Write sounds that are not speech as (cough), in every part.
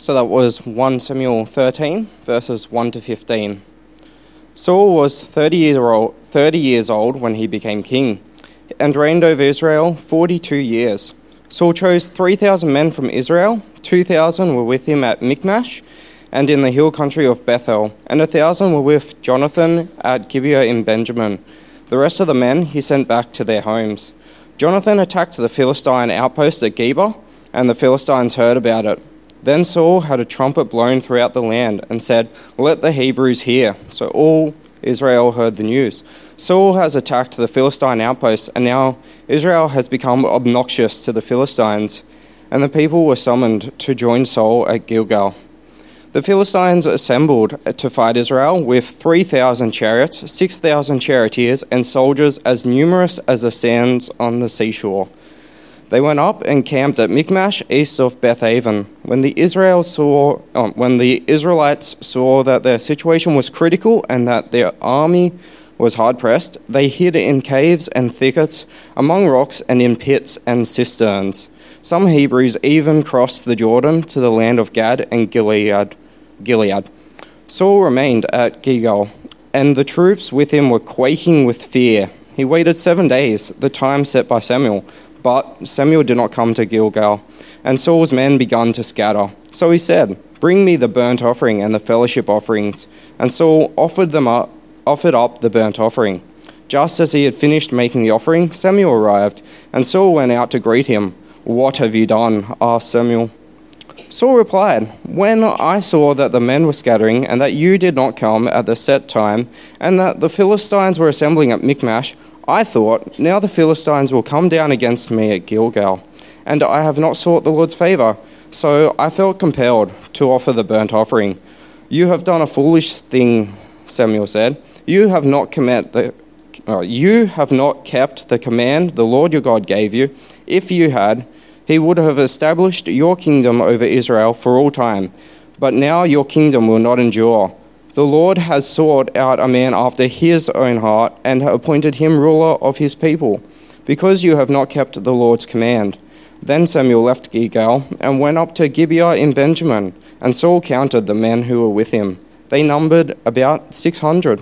So that was 1 Samuel 13, verses 1 to 15. Saul was 30 years, old, 30 years old when he became king and reigned over Israel 42 years. Saul chose 3,000 men from Israel, 2,000 were with him at Michmash and in the hill country of Bethel, and a thousand were with Jonathan at Gibeah in Benjamin. The rest of the men he sent back to their homes. Jonathan attacked the Philistine outpost at Geba, and the Philistines heard about it. Then Saul had a trumpet blown throughout the land and said, Let the Hebrews hear. So all Israel heard the news. Saul has attacked the Philistine outposts, and now Israel has become obnoxious to the Philistines. And the people were summoned to join Saul at Gilgal. The Philistines assembled to fight Israel with 3,000 chariots, 6,000 charioteers, and soldiers as numerous as the sands on the seashore. They went up and camped at Michmash, east of Bethaven. When the Israel saw, oh, when the Israelites saw that their situation was critical and that their army was hard pressed, they hid in caves and thickets, among rocks, and in pits and cisterns. Some Hebrews even crossed the Jordan to the land of Gad and Gilead. Gilead. Saul remained at Gilgal, and the troops with him were quaking with fear. He waited seven days, the time set by Samuel. But Samuel did not come to Gilgal, and Saul's men began to scatter. So he said, Bring me the burnt offering and the fellowship offerings. And Saul offered them up, offered up the burnt offering. Just as he had finished making the offering, Samuel arrived, and Saul went out to greet him. What have you done? asked Samuel. Saul replied, When I saw that the men were scattering, and that you did not come at the set time, and that the Philistines were assembling at Michmash, I thought, Now the Philistines will come down against me at Gilgal, and I have not sought the Lord's favor. So I felt compelled to offer the burnt offering. You have done a foolish thing, Samuel said. You have not commit the uh, you have not kept the command the Lord your God gave you. If you had, he would have established your kingdom over Israel for all time. But now your kingdom will not endure. The Lord has sought out a man after his own heart and appointed him ruler of his people, because you have not kept the Lord's command. Then Samuel left Gilgal and went up to Gibeah in Benjamin, and Saul counted the men who were with him. They numbered about 600.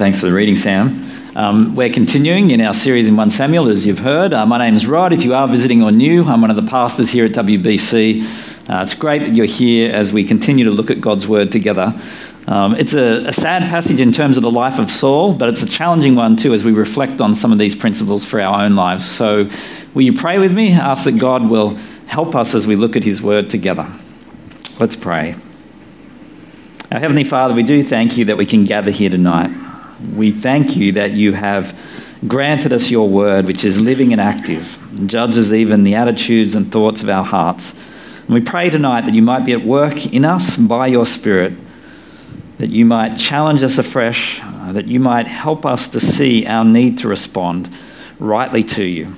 Thanks for the reading, Sam. Um, we're continuing in our series in 1 Samuel, as you've heard. Uh, my name's Rod. If you are visiting or new, I'm one of the pastors here at WBC. Uh, it's great that you're here as we continue to look at God's Word together. Um, it's a, a, sad passage in terms of the life of Saul, but it's a challenging one too as we reflect on some of these principles for our own lives. So, will you pray with me? Ask that God will help us as we look at His Word together. Let's pray. Our Heavenly Father, we do thank you that we can gather here tonight. We thank you that you have granted us your Word, which is living and active, and judges even the attitudes and thoughts of our hearts. And we pray tonight that you might be at work in us by your Spirit, that you might challenge us afresh, uh, that you might help us to see our need to respond rightly to you.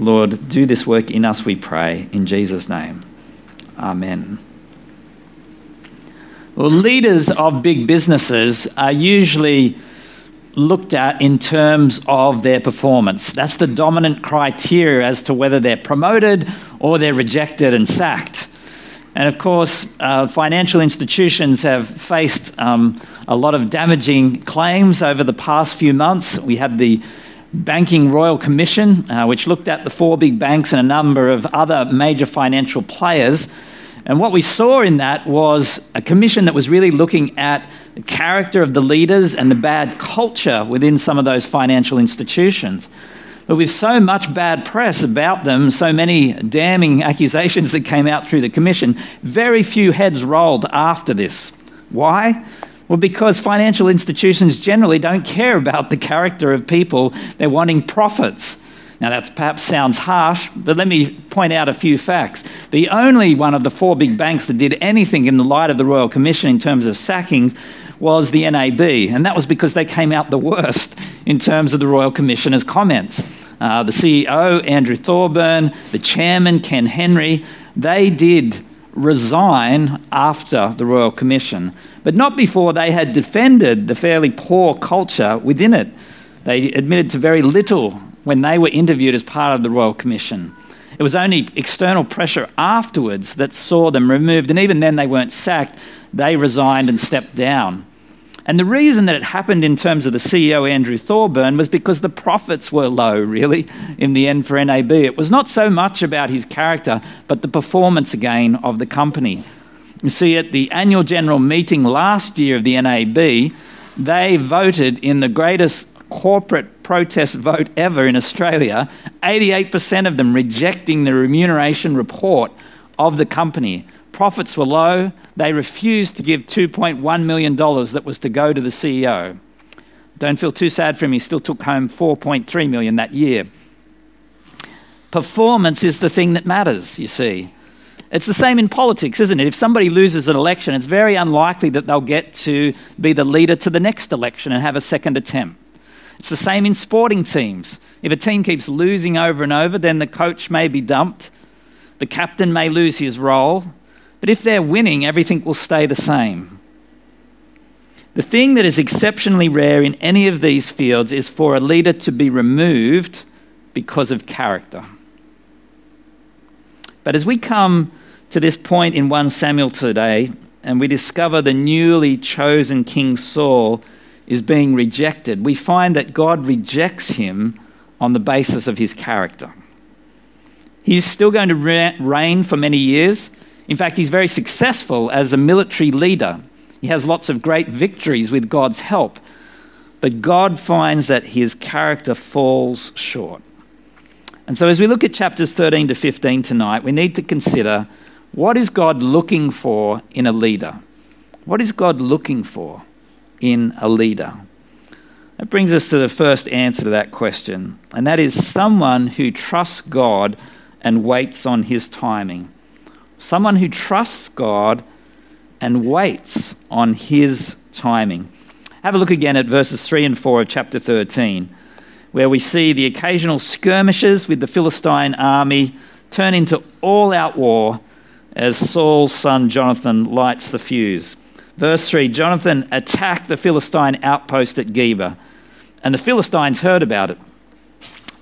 Lord, do this work in us, we pray, in Jesus' name. Amen. Well, leaders of big businesses are usually looked at in terms of their performance. That's the dominant criteria as to whether they're promoted or they're rejected and sacked. And of course, uh, financial institutions have faced um, a lot of damaging claims over the past few months. We had the Banking Royal Commission, uh, which looked at the four big banks and a number of other major financial players and what we saw in that was a commission that was really looking at the character of the leaders and the bad culture within some of those financial institutions. But with so much bad press about them, so many damning accusations that came out through the commission, very few heads rolled after this. Why? Well, because financial institutions generally don't care about the character of people, they're wanting profits. Now, that perhaps sounds harsh, but let me point out a few facts. The only one of the four big banks that did anything in the light of the Royal Commission in terms of sackings was the NAB, and that was because they came out the worst in terms of the Royal Commissioner's comments. Uh, the CEO, Andrew Thorburn, the chairman, Ken Henry, they did resign after the Royal Commission, but not before they had defended the fairly poor culture within it. They admitted to very little when they were interviewed as part of the Royal Commission. It was only external pressure afterwards that saw them removed, and even then they weren't sacked, they resigned and stepped down. And the reason that it happened in terms of the CEO, Andrew Thorburn, was because the profits were low, really, in the end for NAB. It was not so much about his character, but the performance again of the company. You see, at the annual general meeting last year of the NAB, they voted in the greatest corporate protest vote ever in Australia, 88% of them rejecting the remuneration report of the company. Profits were low. They refused to give $2.1 million that was to go to the CEO. Don't feel too sad for him. He still took home 4.3 million that year. Performance is the thing that matters, you see. It's the same in politics, isn't it? If somebody loses an election, it's very unlikely that they'll get to be the leader to the next election and have a second attempt. It's the same in sporting teams. If a team keeps losing over and over, then the coach may be dumped, the captain may lose his role, but if they're winning, everything will stay the same. The thing that is exceptionally rare in any of these fields is for a leader to be removed because of character. But as we come to this point in 1 Samuel today, and we discover the newly chosen King Saul is being rejected, we find that God rejects him on the basis of his character. He's still going to reign for many years. In fact, he's very successful as a military leader. He has lots of great victories with God's help. But God finds that his character falls short. And so, as we look at chapters 13 to 15 tonight, we need to consider what is God looking for in a leader? What is God looking for in a leader? That brings us to the first answer to that question, and that is someone who trusts God and waits on his timing. Someone who trusts God and waits on his timing. Have a look again at verses 3 and 4 of chapter 13, where we see the occasional skirmishes with the Philistine army turn into all out war as Saul's son Jonathan lights the fuse. Verse 3 Jonathan attacked the Philistine outpost at Geba, and the Philistines heard about it.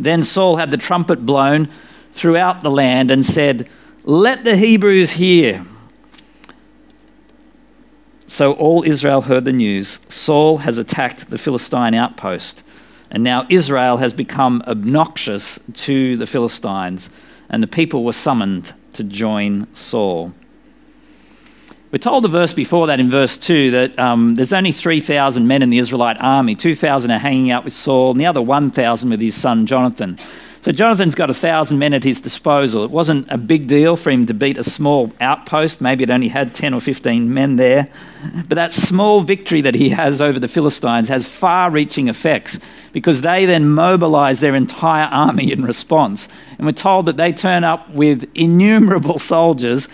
Then Saul had the trumpet blown throughout the land and said, let the Hebrews hear. So all Israel heard the news. Saul has attacked the Philistine outpost, and now Israel has become obnoxious to the Philistines, and the people were summoned to join Saul. We're told the verse before that in verse 2 that um, there's only 3,000 men in the Israelite army. 2,000 are hanging out with Saul, and the other 1,000 with his son Jonathan. So Jonathan's got a thousand men at his disposal. It wasn't a big deal for him to beat a small outpost. Maybe it only had 10 or 15 men there. But that small victory that he has over the Philistines has far reaching effects because they then mobilize their entire army in response. And we're told that they turn up with innumerable (laughs) soldiers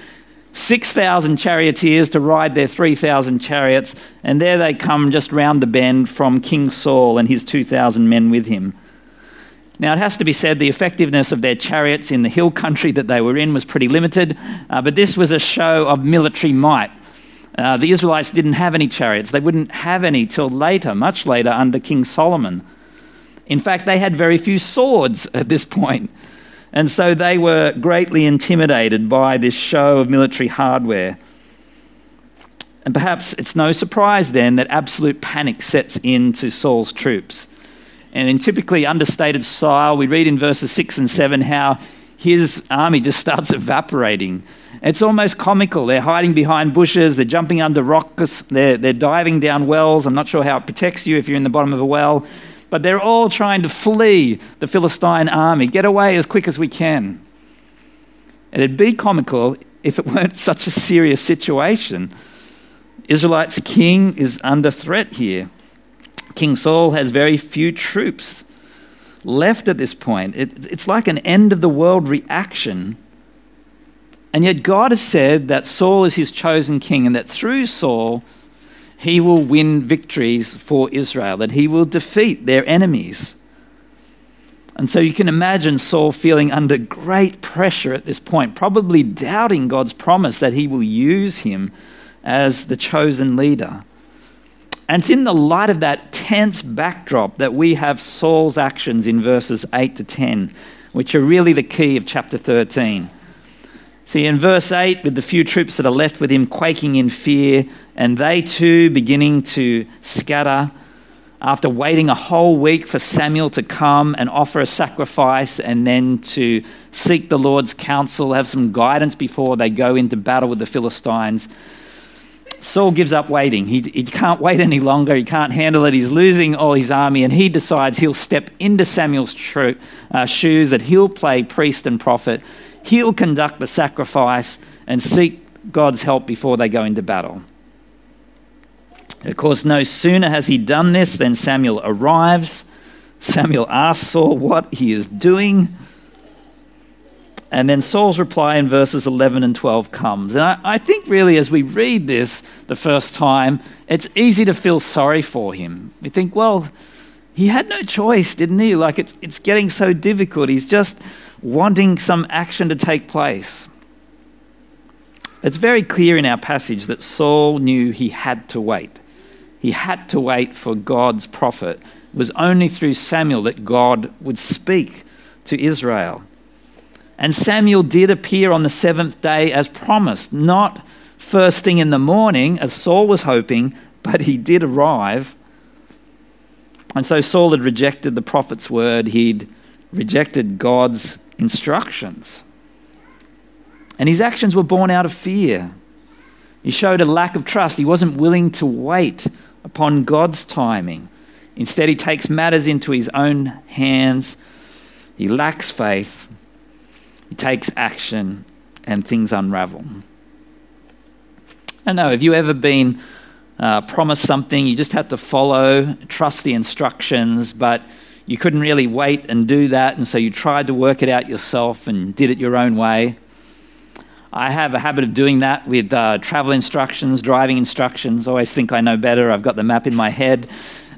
6,000 charioteers to ride their 3,000 chariots, and there they come just round the bend from King Saul and his 2,000 men with him. Now, it has to be said the effectiveness of their chariots in the hill country that they were in was pretty limited, uh, but this was a show of military might. Uh, the Israelites didn't have any chariots. They wouldn't have any till later, much later, under King Solomon. In fact, they had very few swords at this point. And so they were greatly intimidated by this show of military hardware. And perhaps it's no surprise then that absolute panic sets in to Saul's troops. And in typically understated style, we read in verses 6 and 7 how his army just starts evaporating. It's almost comical. They're hiding behind bushes, they're jumping under rocks, they're, they're diving down wells. I'm not sure how it protects you if you're in the bottom of a well, but they're all trying to flee the Philistine army, get away as quick as we can. It'd be comical if it weren't such a serious situation. Israelites' king is under threat here. King Saul has very few troops left at this point. It, it's like an end of the world reaction. And yet, God has said that Saul is his chosen king and that through Saul, he will win victories for Israel, that he will defeat their enemies. And so you can imagine Saul feeling under great pressure at this point, probably doubting God's promise that he will use him as the chosen leader. And it's in the light of that tense backdrop that we have Saul's actions in verses 8 to 10, which are really the key of chapter 13. See, in verse 8, with the few troops that are left with him quaking in fear, and they too beginning to scatter, after waiting a whole week for Samuel to come and offer a sacrifice and then to seek the Lord's counsel, have some guidance before they go into battle with the Philistines, Saul gives up waiting. He, he can't wait any longer. He can't handle it. He's losing all his army, and he decides he'll step into Samuel's tro- uh, shoes, that he'll play priest and prophet. He'll conduct the sacrifice and seek God's help before they go into battle. Of course, no sooner has he done this than Samuel arrives. Samuel asks Saul what he is doing. And then Saul's reply in verses 11 and 12 comes. And I, I, think, really, as we read this the first time, it's easy to feel sorry for him. We think, well, he had no choice, didn't he? Like, it's, it's getting so difficult. He's just wanting some action to take place. It's very clear in our passage that Saul knew he had to wait. He had to wait for God's prophet. It was only through Samuel that God would speak to Israel. And Samuel did appear on the seventh day as promised, not first thing in the morning, as Saul was hoping, but he did arrive. And so Saul had rejected the prophet's word, he'd rejected God's instructions. And his actions were born out of fear. He showed a lack of trust. He wasn't willing to wait upon God's timing. Instead, he takes matters into his own hands. He lacks faith. He takes action, and things unravel. I don't know, have you ever been uh, promised something, you just had to follow, trust the instructions, but you couldn't really wait and do that, and so you tried to work it out yourself and did it your own way? I have a habit of doing that with uh, travel instructions, driving instructions. Always think I know better. I've got the map in my head.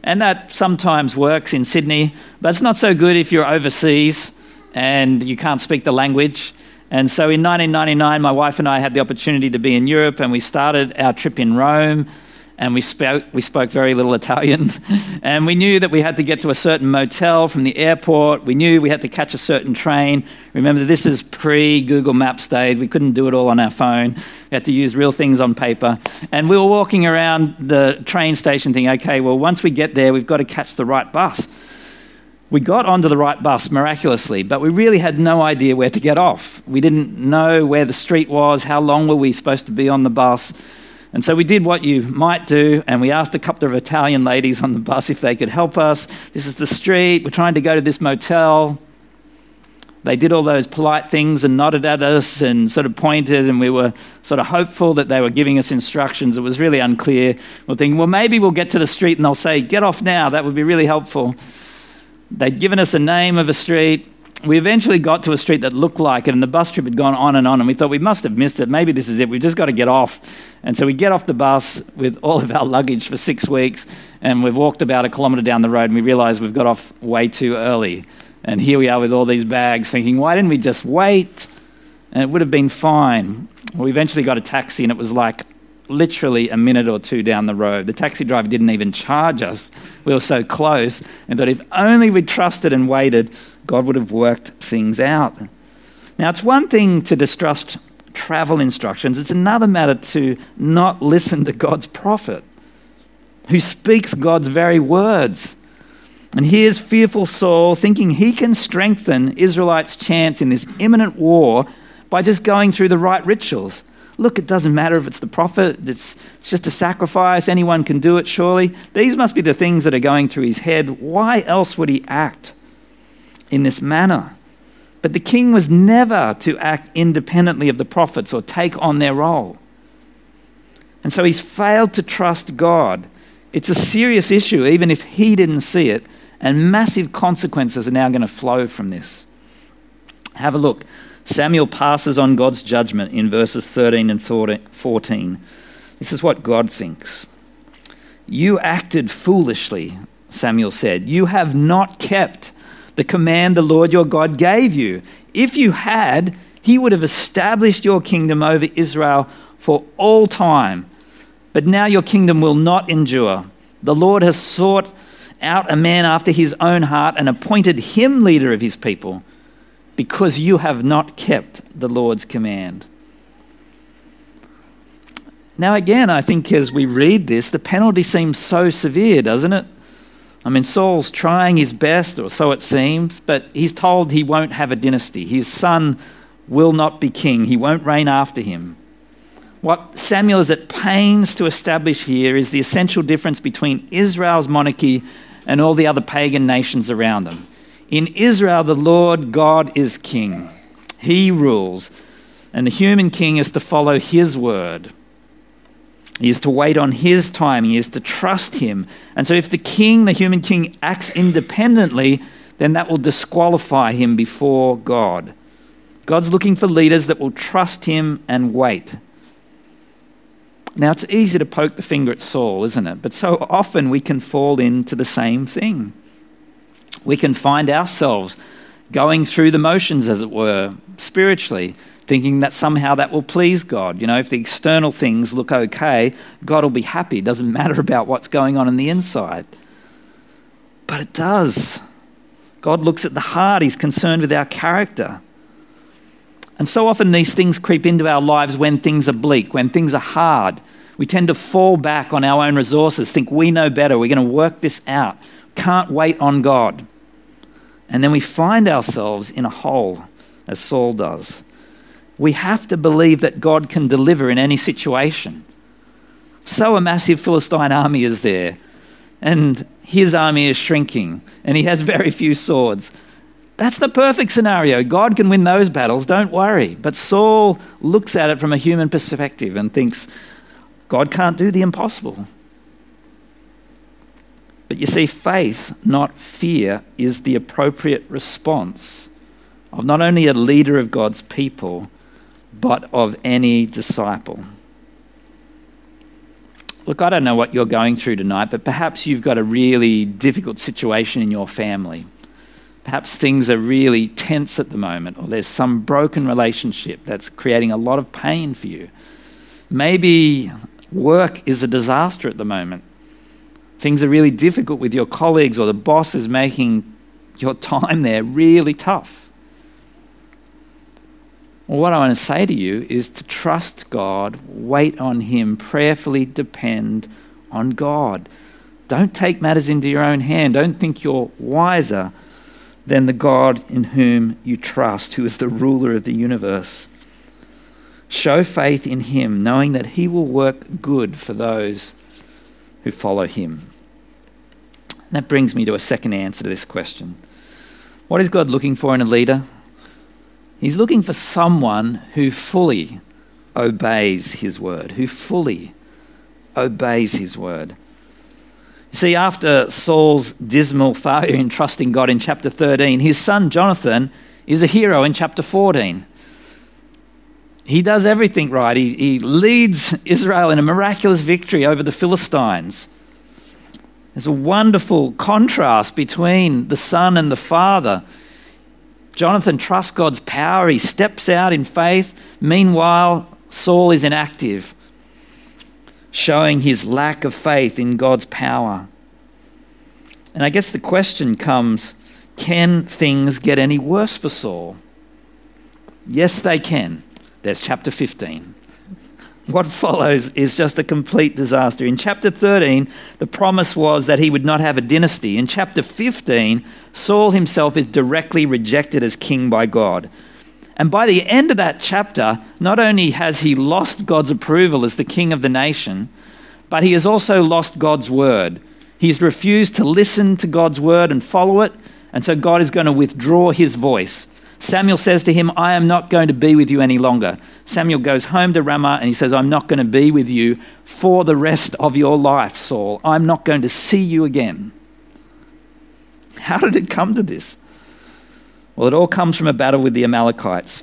And that sometimes works in Sydney, but it's not so good if you're overseas and you can't speak the language. And so in 1999, my wife and I had the opportunity to be in Europe, and we started our trip in Rome and we spoke, we spoke very little Italian. (laughs) and we knew that we had to get to a certain motel from the airport. We knew we had to catch a certain train. Remember, this is pre Google Maps days. We couldn't do it all on our phone. We had to use real things on paper. And we were walking around the train station thinking, okay, well, once we get there, we've got to catch the right bus. We got onto the right bus miraculously, but we really had no idea where to get off. We didn't know where the street was, how long were we supposed to be on the bus. And so we did what you might do, and we asked a couple of Italian ladies on the bus if they could help us. This is the street. We're trying to go to this motel. They did all those polite things and nodded at us and sort of pointed, and we were sort of hopeful that they were giving us instructions. It was really unclear. We're thinking, well, maybe we'll get to the street and they'll say, get off now. That would be really helpful. They'd given us a name of a street we eventually got to a street that looked like it, and the bus trip had gone on and on, and we thought we must have missed it. Maybe this is it. We've just got to get off. And so we get off the bus with all of our luggage for six weeks, and we've walked about a kilometre down the road, and we realise we've got off way too early. And here we are with all these bags, thinking, why didn't we just wait? And it would have been fine. we eventually got a taxi, and it was like literally a minute or two down the road. The taxi driver didn't even charge us. We were so close, and thought if only we'd trusted and waited, God would have worked things out. Now, it's one thing to distrust travel instructions, it's another matter to not listen to God's prophet who speaks God's very words. And here's fearful Saul thinking he can strengthen Israelites' chance in this imminent war by just going through the right rituals. Look, it doesn't matter if it's the prophet, it's, it's just a sacrifice, anyone can do it, surely. These must be the things that are going through his head. Why else would he act? in this manner. But the king was never to act independently of the prophets or take on their role. And so he's failed to trust God. It's a serious issue, even if he didn't see it, and massive consequences are now going to flow from this. Have a look. Samuel passes on God's judgment in verses 13 and 14. This is what God thinks. You acted foolishly, Samuel said. You have not kept the command the Lord your God gave you. If you had, he would have established your kingdom over Israel for all time. But now your kingdom will not endure. The Lord has sought out a man after his own heart and appointed him leader of his people. Because you have not kept the Lord's command. Now, again, I think as we read this, the penalty seems so severe, doesn't it? I mean, Saul's trying his best, or so it seems, but he's told he won't have a dynasty. His son will not be king, he won't reign after him. What Samuel is at pains to establish here is the essential difference between Israel's monarchy and all the other pagan nations around them. In Israel, the Lord God is king, he rules, and the human king is to follow his word. He is to wait on his time. He is to trust him. And so, if the king, the human king, acts independently, then that will disqualify him before God. God's looking for leaders that will trust him and wait. Now, it's easy to poke the finger at Saul, isn't it? But so often we can fall into the same thing. We can find ourselves going through the motions, as it were, spiritually thinking that somehow that will please God. You know, if the external things look okay, God will be happy. It doesn't (laughs) matter about what's going on in the inside. But it does. God looks at the heart, He's concerned with our character. And so often these things creep into our lives when things are bleak, when things are hard. We tend to fall back on our own resources, think we know better, we're going to work this out, can't wait on God. And then we find ourselves in a hole, as Saul does we have to believe that God can deliver in any situation. So, a massive Philistine army is there, and his army is shrinking, and he has very few swords. That's the perfect scenario. God can win those battles, don't worry. But Saul looks at it from a human perspective and thinks, God can't do the impossible. But you see, faith, not fear, is the appropriate response of not only a leader of God's people, but of any disciple. Look, I don't know what you're going through tonight, but perhaps you've got a really difficult situation in your family. Perhaps things are really tense at the moment, or there's some broken relationship that's creating a lot of pain for you. Maybe work is a disaster at the moment. Things are really difficult with your colleagues, or the boss is making your time there really tough. Well, what I want to say to you is to trust God, wait on Him, prayerfully depend on God. Don't take matters into your own hand. Don't think you're wiser than the God in whom you trust, who is the ruler of the universe. Show faith in Him, knowing that He will work good for those who follow Him. And that brings me to a second answer to this question What is God looking for in a leader? He's looking for someone who fully obeys his word, who fully obeys his word. You see, after Saul's dismal failure in trusting God in chapter 13, his son Jonathan is a hero in chapter 14. He does everything right. He, he leads Israel in a miraculous victory over the Philistines. There's a wonderful contrast between the son and the father Jonathan trusts God's power. He steps out in faith. Meanwhile, Saul is inactive, showing his lack of faith in God's power. And I guess the question comes can things get any worse for Saul? Yes, they can. There's chapter 15. What follows is just a complete disaster. In chapter 13, the promise was that he would not have a dynasty. In chapter 15, Saul himself is directly rejected as king by God. And by the end of that chapter, not only has he lost God's approval as the king of the nation, but he has also lost God's word. He's refused to listen to God's word and follow it, and so God is going to withdraw his voice. Samuel says to him, I am not going to be with you any longer. Samuel goes home to Ramah and he says, I'm not going to be with you for the rest of your life, Saul. I'm not going to see you again. How did it come to this? Well, it all comes from a battle with the Amalekites.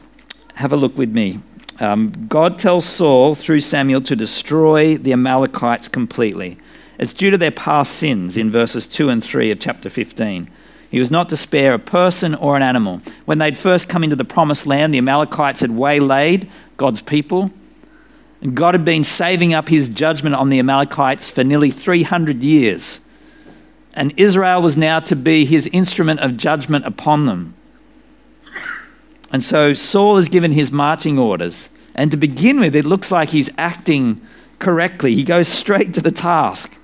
Have a look with me. Um, God tells Saul through Samuel to destroy the Amalekites completely. It's due to their past sins in verses 2 and 3 of chapter 15. He was not to spare a person or an animal. When they'd first come into the promised land, the Amalekites had waylaid God's people. And God had been saving up his judgment on the Amalekites for nearly 300 years. And Israel was now to be his instrument of judgment upon them. And so Saul is given his marching orders. And to begin with, it looks like he's acting correctly. He goes (laughs) straight to the task.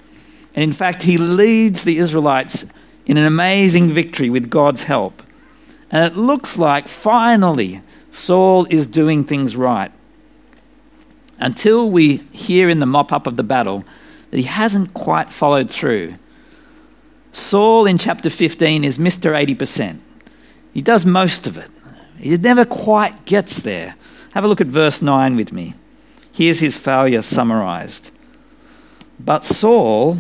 And in fact, he leads the Israelites in an amazing victory with God's help. And it looks like finally Saul is doing things right. Until we hear in the mop up of the battle that he hasn't quite followed through. Saul in chapter 15 is Mr. 80%. He does most of it, he never quite gets there. Have a look at verse 9 with me. Here's his failure summarized. But Saul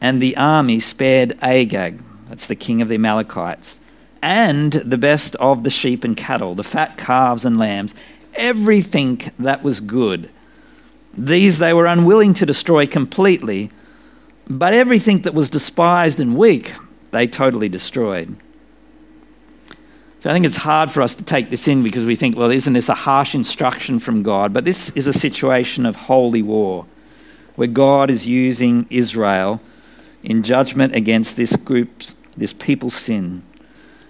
and the army spared Agag, that's the king of the Amalekites, and the best of the sheep and cattle, the fat calves and lambs, everything that was good. These they were unwilling to destroy completely, but everything that was despised and weak, they totally destroyed. So I think it's hard for us to take this in because we think, well, isn't this a harsh instruction from God? But this is a situation of holy war where God is using Israel in judgment against this group's, this people's sin.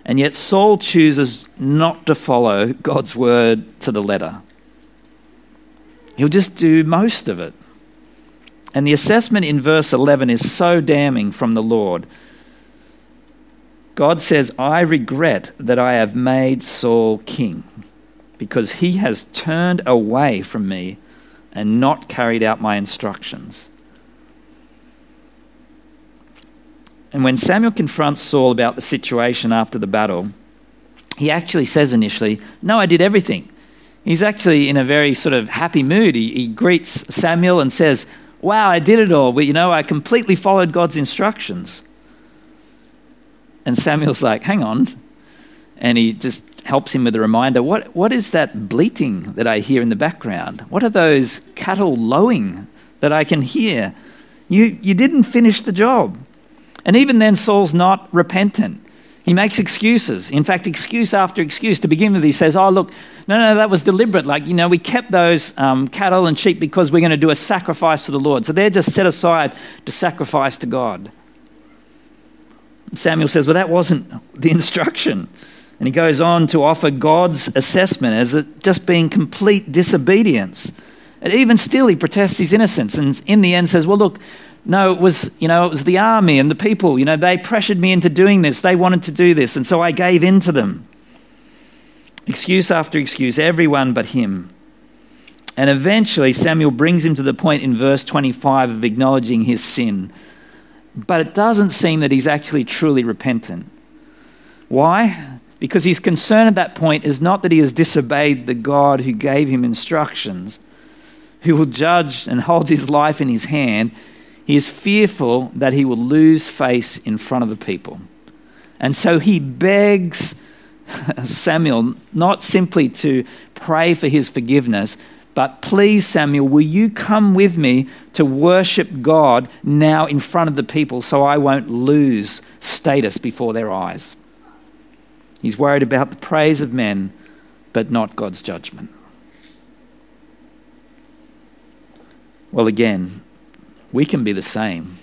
And yet Saul chooses not to follow God's word to the letter. He'll just do most of it. And the assessment in verse 11 is so damning from the Lord. God says, I regret that I have made Saul king because he has turned away from me and not carried out my instructions. And when Samuel confronts Saul about the situation after the battle, he actually says initially, No, I did everything. He's actually in a very sort of happy mood. He, he greets Samuel and says, Wow, I did it all. But, you know, I completely followed God's instructions. And Samuel's like, hang on. And he just helps him with a reminder what, what is that bleating that I hear in the background? What are those cattle lowing that I can hear? You, you didn't finish the job. And even then, Saul's not repentant. He makes excuses. In fact, excuse after excuse. To begin with, he says, Oh, look, no, no, that was deliberate. Like, you know, we kept those um, cattle and sheep because we're going to do a sacrifice to the Lord. So they're just set aside to sacrifice to God. Samuel says, Well, that wasn't the instruction. And he goes on to offer God's assessment as it just being complete disobedience. And even still, he protests his innocence and in the end says, Well, look, no, it was, you know, it was the army and the people. You know, they pressured me into doing this. They wanted to do this. And so I gave in to them. Excuse after excuse, everyone but him. And eventually, Samuel brings him to the point in verse 25 of acknowledging his sin but it doesn't seem that he's actually truly repentant. Why? Because his concern at that point is not that he has disobeyed the God who gave him instructions, who will judge and holds his life in his hand. He is fearful that he will lose face in front of the people. And so he begs (laughs) Samuel not simply to pray for his forgiveness, but please, Samuel, will you come with me to worship God now in front of the people so I won't lose status before their eyes? He's worried about the praise of men, but not God's judgment. Well, again, we can be the same.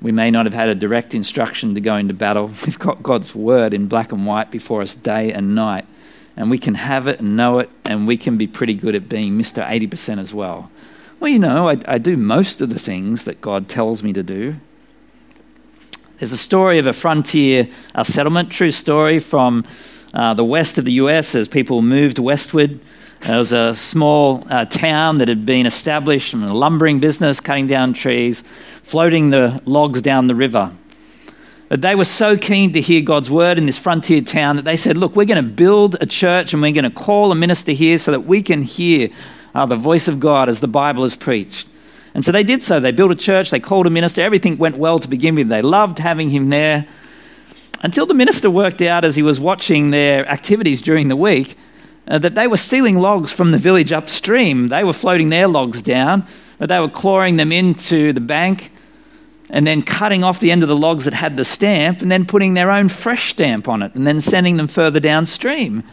We may not have had a direct instruction to go into battle. (laughs) We've got God's word in black and white before us day and night and we can have it and know it, and we can be pretty good at being Mr. 80% as well. Well, you know, I, I do most of the things that God tells me to do. There's a story of a frontier a settlement, true story from uh, the west of the US as people moved westward. There was a small uh, town that had been established from a lumbering business, cutting down trees, floating the logs down the river. But they were so keen to hear God's word in this frontier town that they said, Look, we're going to build a church and we're going to call a minister here so that we can hear uh, the voice of God as the Bible is preached. And so they did so. They built a church, they called a minister. Everything went well to begin with. They loved having him there until the minister worked out as he was watching their activities during the week uh, that they were stealing logs from the village upstream. They were floating their logs down, but they were clawing them into the bank and then cutting off the end of the logs that had the stamp and then putting their own fresh stamp on it and then sending them further downstream.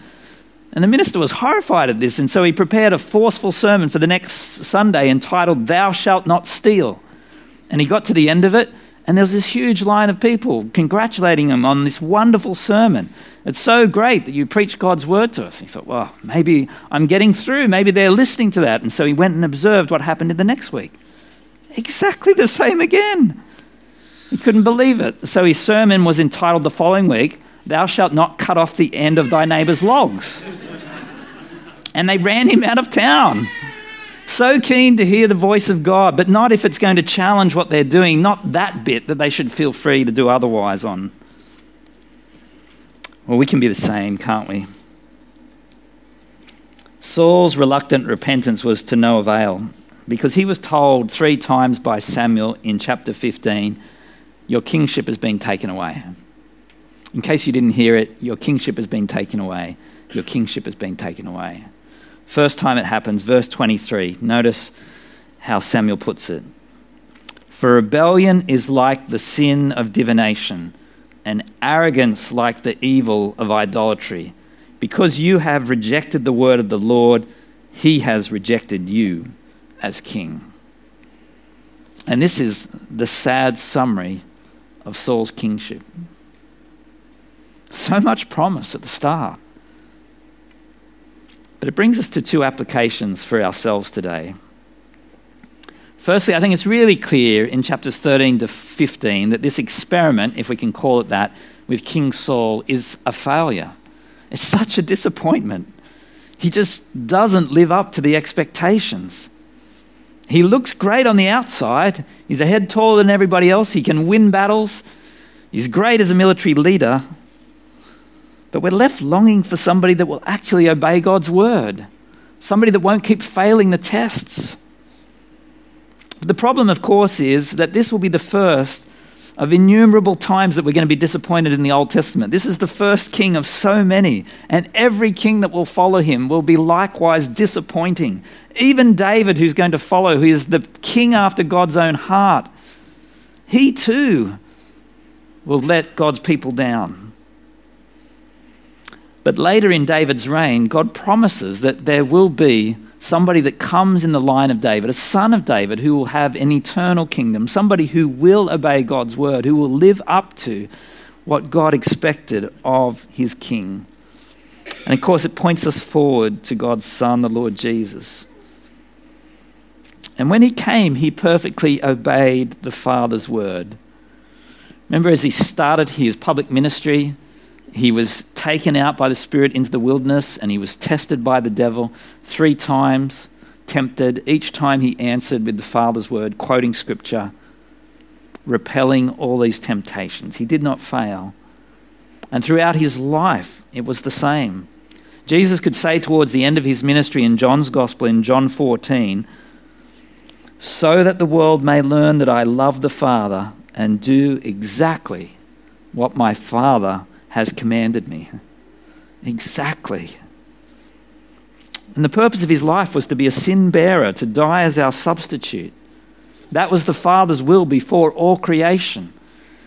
And the minister was horrified at this, and so he prepared a forceful sermon for the next Sunday entitled, Thou Shalt Not Steal. And he got to the end of it, And there's this huge line of people congratulating him on this wonderful sermon. It's so great that you preach God's word to us. He thought, well, maybe I'm getting through. Maybe they're listening to that. And so he went and observed what happened in the next week. Exactly the same again. He couldn't believe it. So his sermon was entitled the following week, Thou shalt not cut off the end of thy neighbor's logs. and they ran him out of town. So keen to hear the voice of God, but not if it's going to challenge what they're doing, not that bit that they should feel free to do otherwise on. Well, we can be the same, can't we? Saul's reluctant repentance was to no avail because he was told three times by Samuel in chapter 15, Your kingship has been taken away. In case you didn't hear it, your kingship has been taken away. Your kingship has been taken away. First time it happens, verse 23. Notice how Samuel puts it. For rebellion is like the sin of divination, and arrogance like the evil of idolatry. Because you have rejected the word of the Lord, he has rejected you as king. And this is the sad summary of Saul's kingship. So much promise at the start. But it brings us to two applications for ourselves today. Firstly, I think it's really clear in chapters 13 to 15 that this experiment, if we can call it that, with King Saul is a failure. It's such a disappointment. He just doesn't live up to the expectations. He looks great on the outside. He's a head taller than everybody else. He can win battles. He's great as a military leader. But we're left longing for somebody that will actually obey God's word, somebody that won't keep failing the tests. The problem, of course, is that this will be the first of innumerable times that we're going to be disappointed in the Old Testament. This is the first king of so many, and every king that will follow him will be likewise disappointing. Even David, who's going to follow, who is the king after God's own heart, he too will let God's people down. But later in David's reign, God promises that there will be somebody that comes in the line of David, a son of David, who will have an eternal kingdom, somebody who will obey God's word, who will live up to what God expected of his king. And of course, it points us forward to God's Son, the Lord Jesus. And when he came, he perfectly obeyed the Father's word. Remember, as he started his public ministry, he was taken out by the Spirit into the wilderness and he was tested by the devil three times, tempted. Each time he answered with the Father's word, quoting scripture, repelling all these temptations. He did not fail. And throughout his life, it was the same. Jesus could say towards the end of his ministry in John's Gospel in John 14, so that the world may learn that I love the Father and do exactly what my Father has commanded me. Exactly. And the purpose of his life was to be a sin bearer, to die as our substitute. That was the Father's will before all creation.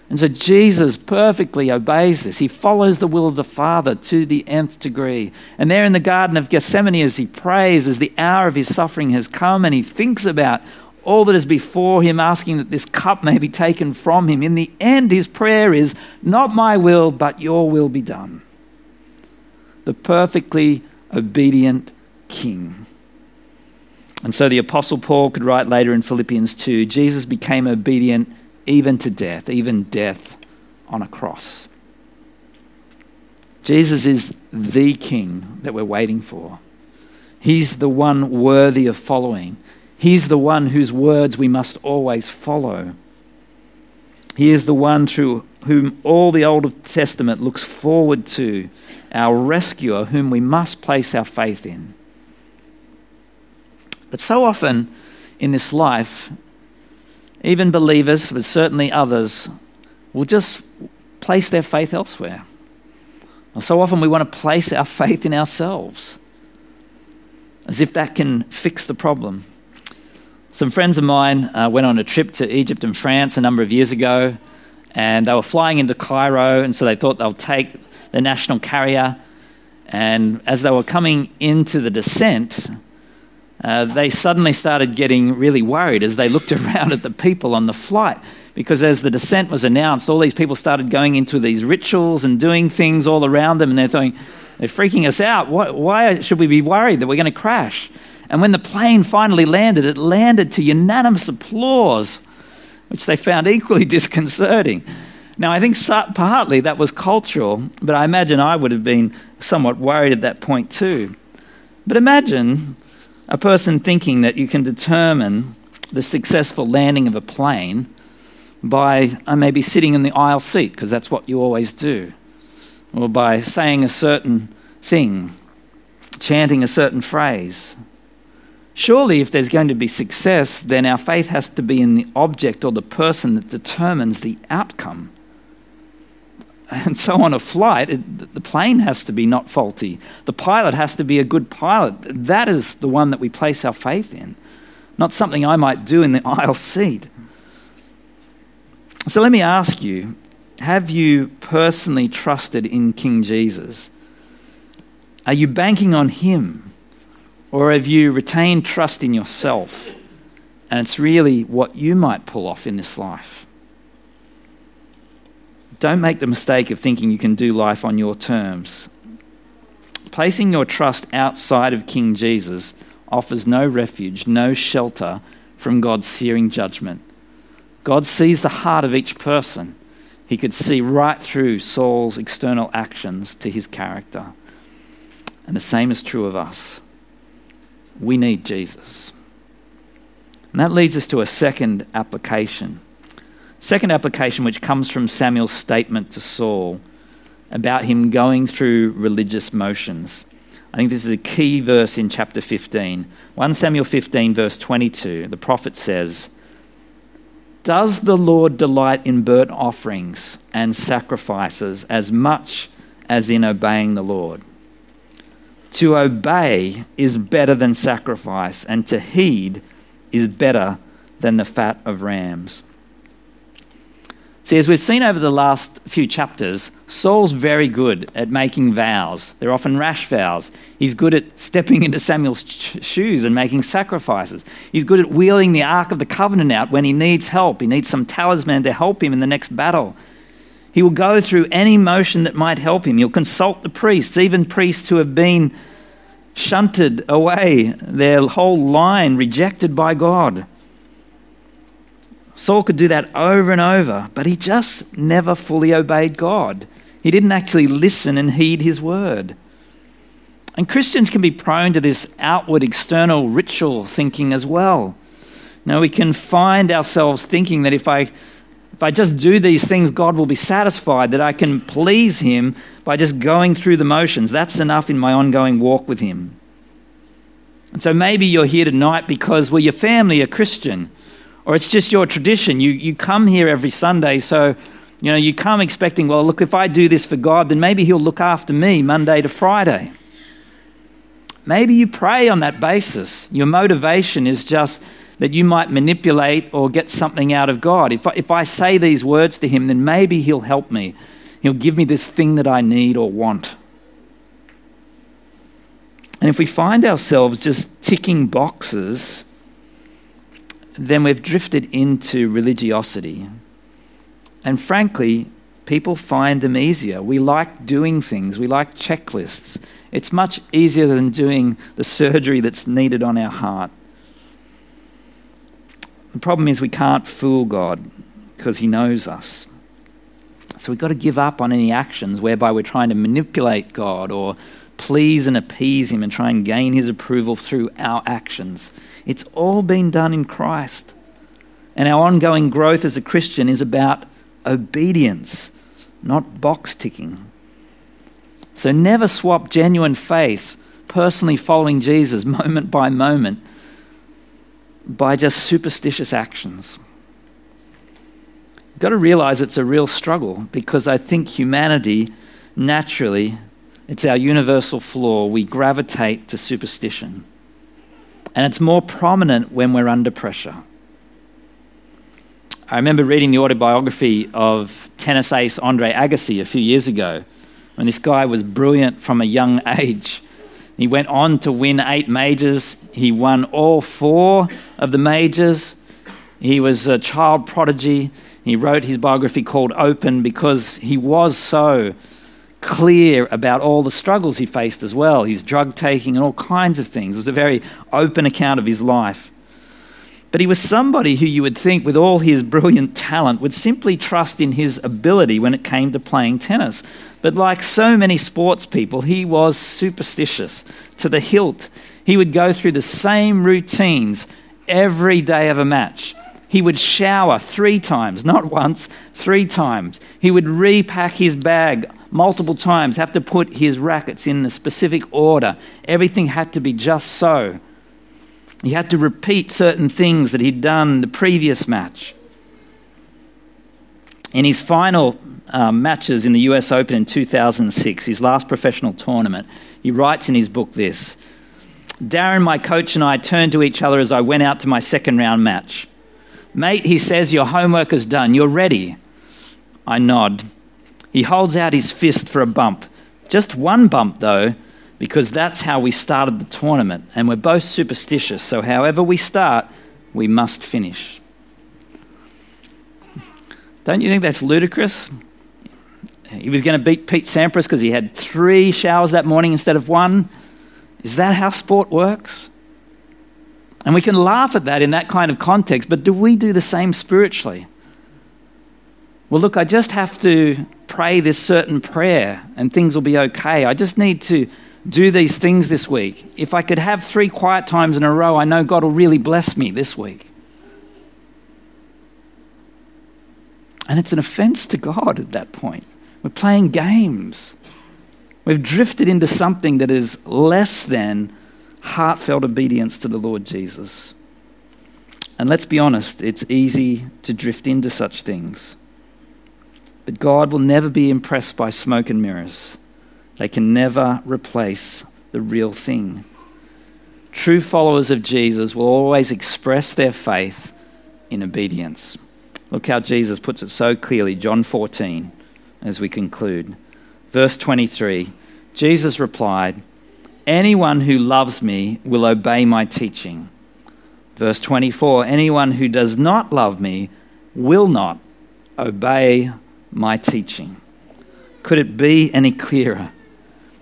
And so Jesus perfectly obeys this. He follows the will of the Father to the nth degree. And there in the Garden of Gethsemane, as he prays, as the hour of his suffering has come, and he thinks about all that is before him, asking that this cup may be taken from him. In the end, his prayer is, Not my will, but your will be done. The perfectly obedient King. And so the Apostle Paul could write later in Philippians 2 Jesus became obedient even to death, even death on a cross. Jesus is the King that we're waiting for. He's the one worthy of following. He's the one whose words we must always follow. He is the one through whom all the Old Testament looks forward to, our rescuer, whom we must place our faith in. But so often in this life, even believers, but certainly others, will just place their faith elsewhere. And so often we want to place our (laughs) faith in ourselves, as if that can fix the problem. Some friends of mine uh, went on a trip to Egypt and France a number of years ago, and they were flying into Cairo, and so they thought they'll take the national carrier. And as they were coming into the descent, uh, they suddenly started getting really worried as they looked (laughs) around at the people on the flight because as the descent was announced, all these people started going into these rituals and doing things all around them, and they're thinking, they're freaking us out. Why, why should we be worried that we're going to crash? And when the plane finally landed, it landed to unanimous applause, which they found equally (laughs) disconcerting. Now, I think partly that was cultural, but I imagine I would have been somewhat worried at that point too. But imagine a person thinking that you can determine the successful landing of a plane by uh, maybe sitting in the aisle seat, because that's what you always do, or by saying a certain thing, chanting a certain phrase. Surely, if there's going to be success, then our faith has to be in the object or the person that determines the outcome. And so on a flight, it, the plane has to be not faulty. The pilot has to be a good pilot. That is the one that we place our faith in, not something I might do in the (laughs) aisle seat. So let me ask you have you personally trusted in King Jesus? Are you banking on him? Or have you retained trust in yourself? And it's really what you might pull off in this life. Don't make the mistake of thinking you can do life on your terms. Placing your trust outside of King Jesus offers no refuge, no shelter from God's searing judgment. God sees the heart of each person. He could see right through Saul's external actions to his character. And the same is true of us. We need Jesus. And that leads us to a second application. Second application, which comes from Samuel's statement to Saul about him going through religious motions. I think this is a key verse in chapter 15. 1 Samuel 15, verse 22. The prophet says, does the Lord delight in burnt offerings and sacrifices as much as in obeying the Lord? To obey is better than sacrifice, and to heed is better than the fat of rams. See, as we've seen over the last few chapters, Saul's very good at making vows. They're often rash vows. He's good at stepping into Samuel's ch- shoes and making sacrifices. He's good at wheeling the Ark of the Covenant out when he needs help. He needs some talisman to help him in the next battle. He will go through any motion that might help him. He'll consult the priests, even priests who have been shunted away, their whole line rejected by God. Saul could do that over and over, but he just never fully obeyed God. He didn't actually listen and heed his word. And Christians can be prone to this outward, external ritual thinking as well. Now, we can find ourselves thinking that if I, if I just do these things, God will be satisfied, that I can please Him by just going through the motions. That's enough in my ongoing walk with Him. And so maybe you're here tonight because, well, your family are Christian or it's just your tradition. You, you come here every Sunday, so you know you come expecting, well, look, if I do this for God, then maybe He'll look after me Monday to Friday. Maybe you pray on that basis. Your motivation is just that you might manipulate or get something out of God. If I, if I say these words to Him, then maybe He'll help me. He'll give me this thing that I need or want. And if we find ourselves just ticking boxes, then we've drifted into religiosity. And frankly, people find them easier. We like doing things, we like checklists. It's much easier than doing the surgery that's needed on our heart. The problem is we can't fool God because He knows us. So we've got to give up on any actions whereby we're trying to manipulate God or please and appease Him and try and gain His approval through our actions. It's all been done in Christ. And our ongoing growth as a Christian is about obedience, not box ticking. So never swap genuine faith, personally following Jesus (laughs) moment by moment, by just superstitious actions. You've got to realize it's a real struggle because I think humanity naturally, it's our universal flaw. We gravitate to superstition and it's more prominent when we're under pressure. I remember reading the autobiography of tennis ace Andre Agassi a few years ago when this guy was brilliant from a young (laughs) age. He went on to win eight majors. He won all four of the majors. He was a child prodigy. He wrote his biography called Open because he was so clear about all the struggles he faced as well his drug taking and all kinds of things. It was a very open account of his life. But he was somebody who you would think, with all his brilliant talent, would simply trust in his ability when it came to playing tennis. But like so many sports people, he was superstitious to the hilt. He would go through the same routines every day of a match. He would shower three times, not once, three times. He would repack his bag multiple times, have to put his rackets in the specific order. Everything had to be just so. He had to repeat certain things that he'd done the previous match. In his final um, matches in the US Open in 2006, his last professional tournament, he writes in his book this Darren, my coach, and I turned to each other as I went out to my second round match. Mate, he says, your homework is done. You're ready. I nod. He holds out his fist for a bump. Just one bump, though, because that's how we started the tournament. And we're both superstitious, so however we start, we must finish. (laughs) Don't you think that's ludicrous? He was going to beat Pete Sampras because he had three showers that morning instead of one. Is that how sport works? And we can laugh at that in that kind of context, but do we do the same spiritually? Well, look, I just have to pray this certain prayer and things will be okay. I just need to do these things this week. If I could have three quiet times in a row, I know God will really bless me this week. And it's an offense to God at that point. We're playing games. We've drifted into something that is less than heartfelt obedience to the Lord Jesus. And let's be honest, it's easy to drift into such things. But God will never be impressed by smoke and mirrors. They can never replace the real thing. True followers of Jesus will always express their faith in obedience. Look how Jesus puts it so clearly, John 14, as we conclude. Verse 23 Jesus replied, Anyone who loves me will obey my teaching. Verse 24 Anyone who does not love me will not obey my teaching. Could it be any clearer?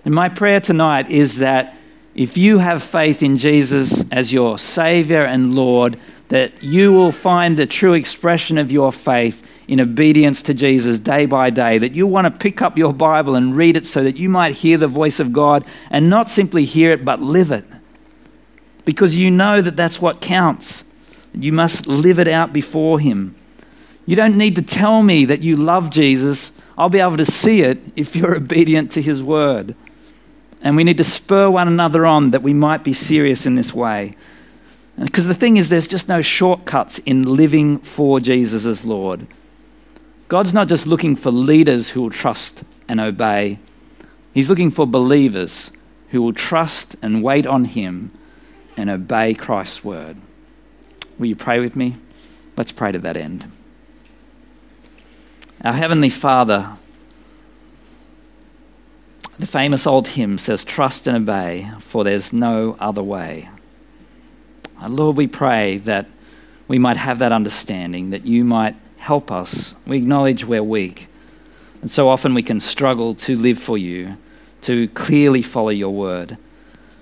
And my prayer tonight is that if you have faith in Jesus as your Savior and Lord, that you will find the true expression of your faith in obedience to Jesus day by day. That you want to pick up your Bible and read it so that you might hear the voice of God and not simply hear it, but live it. Because you know that that's what counts. You must live it out before Him. You don't need to tell me that you love Jesus. I'll be able to see it if you're (laughs) obedient to His word. And we need to spur one another on that we might be serious in this way. Because the thing is, there's just no shortcuts in living for Jesus as Lord. God's not just looking for leaders who will trust and obey, He's looking for believers who will trust and wait on Him and obey Christ's word. Will you pray with me? Let's pray to that end. Our Heavenly Father, the famous old hymn says, Trust and obey, for there's no other way. Uh, Lord, we pray that we might have that understanding, that you might help us. We acknowledge we're weak. And so often we can struggle to live for you, to clearly follow your word.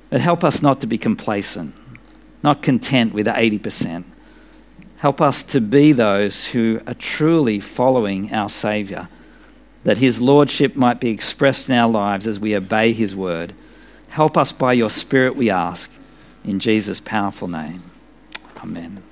But help us not to be complacent, not content with 80%. Help us to be those who are truly following our Saviour, that His Lordship might be expressed in our lives as we obey His word. Help us by your Spirit, we ask. In Jesus' powerful name. Amen.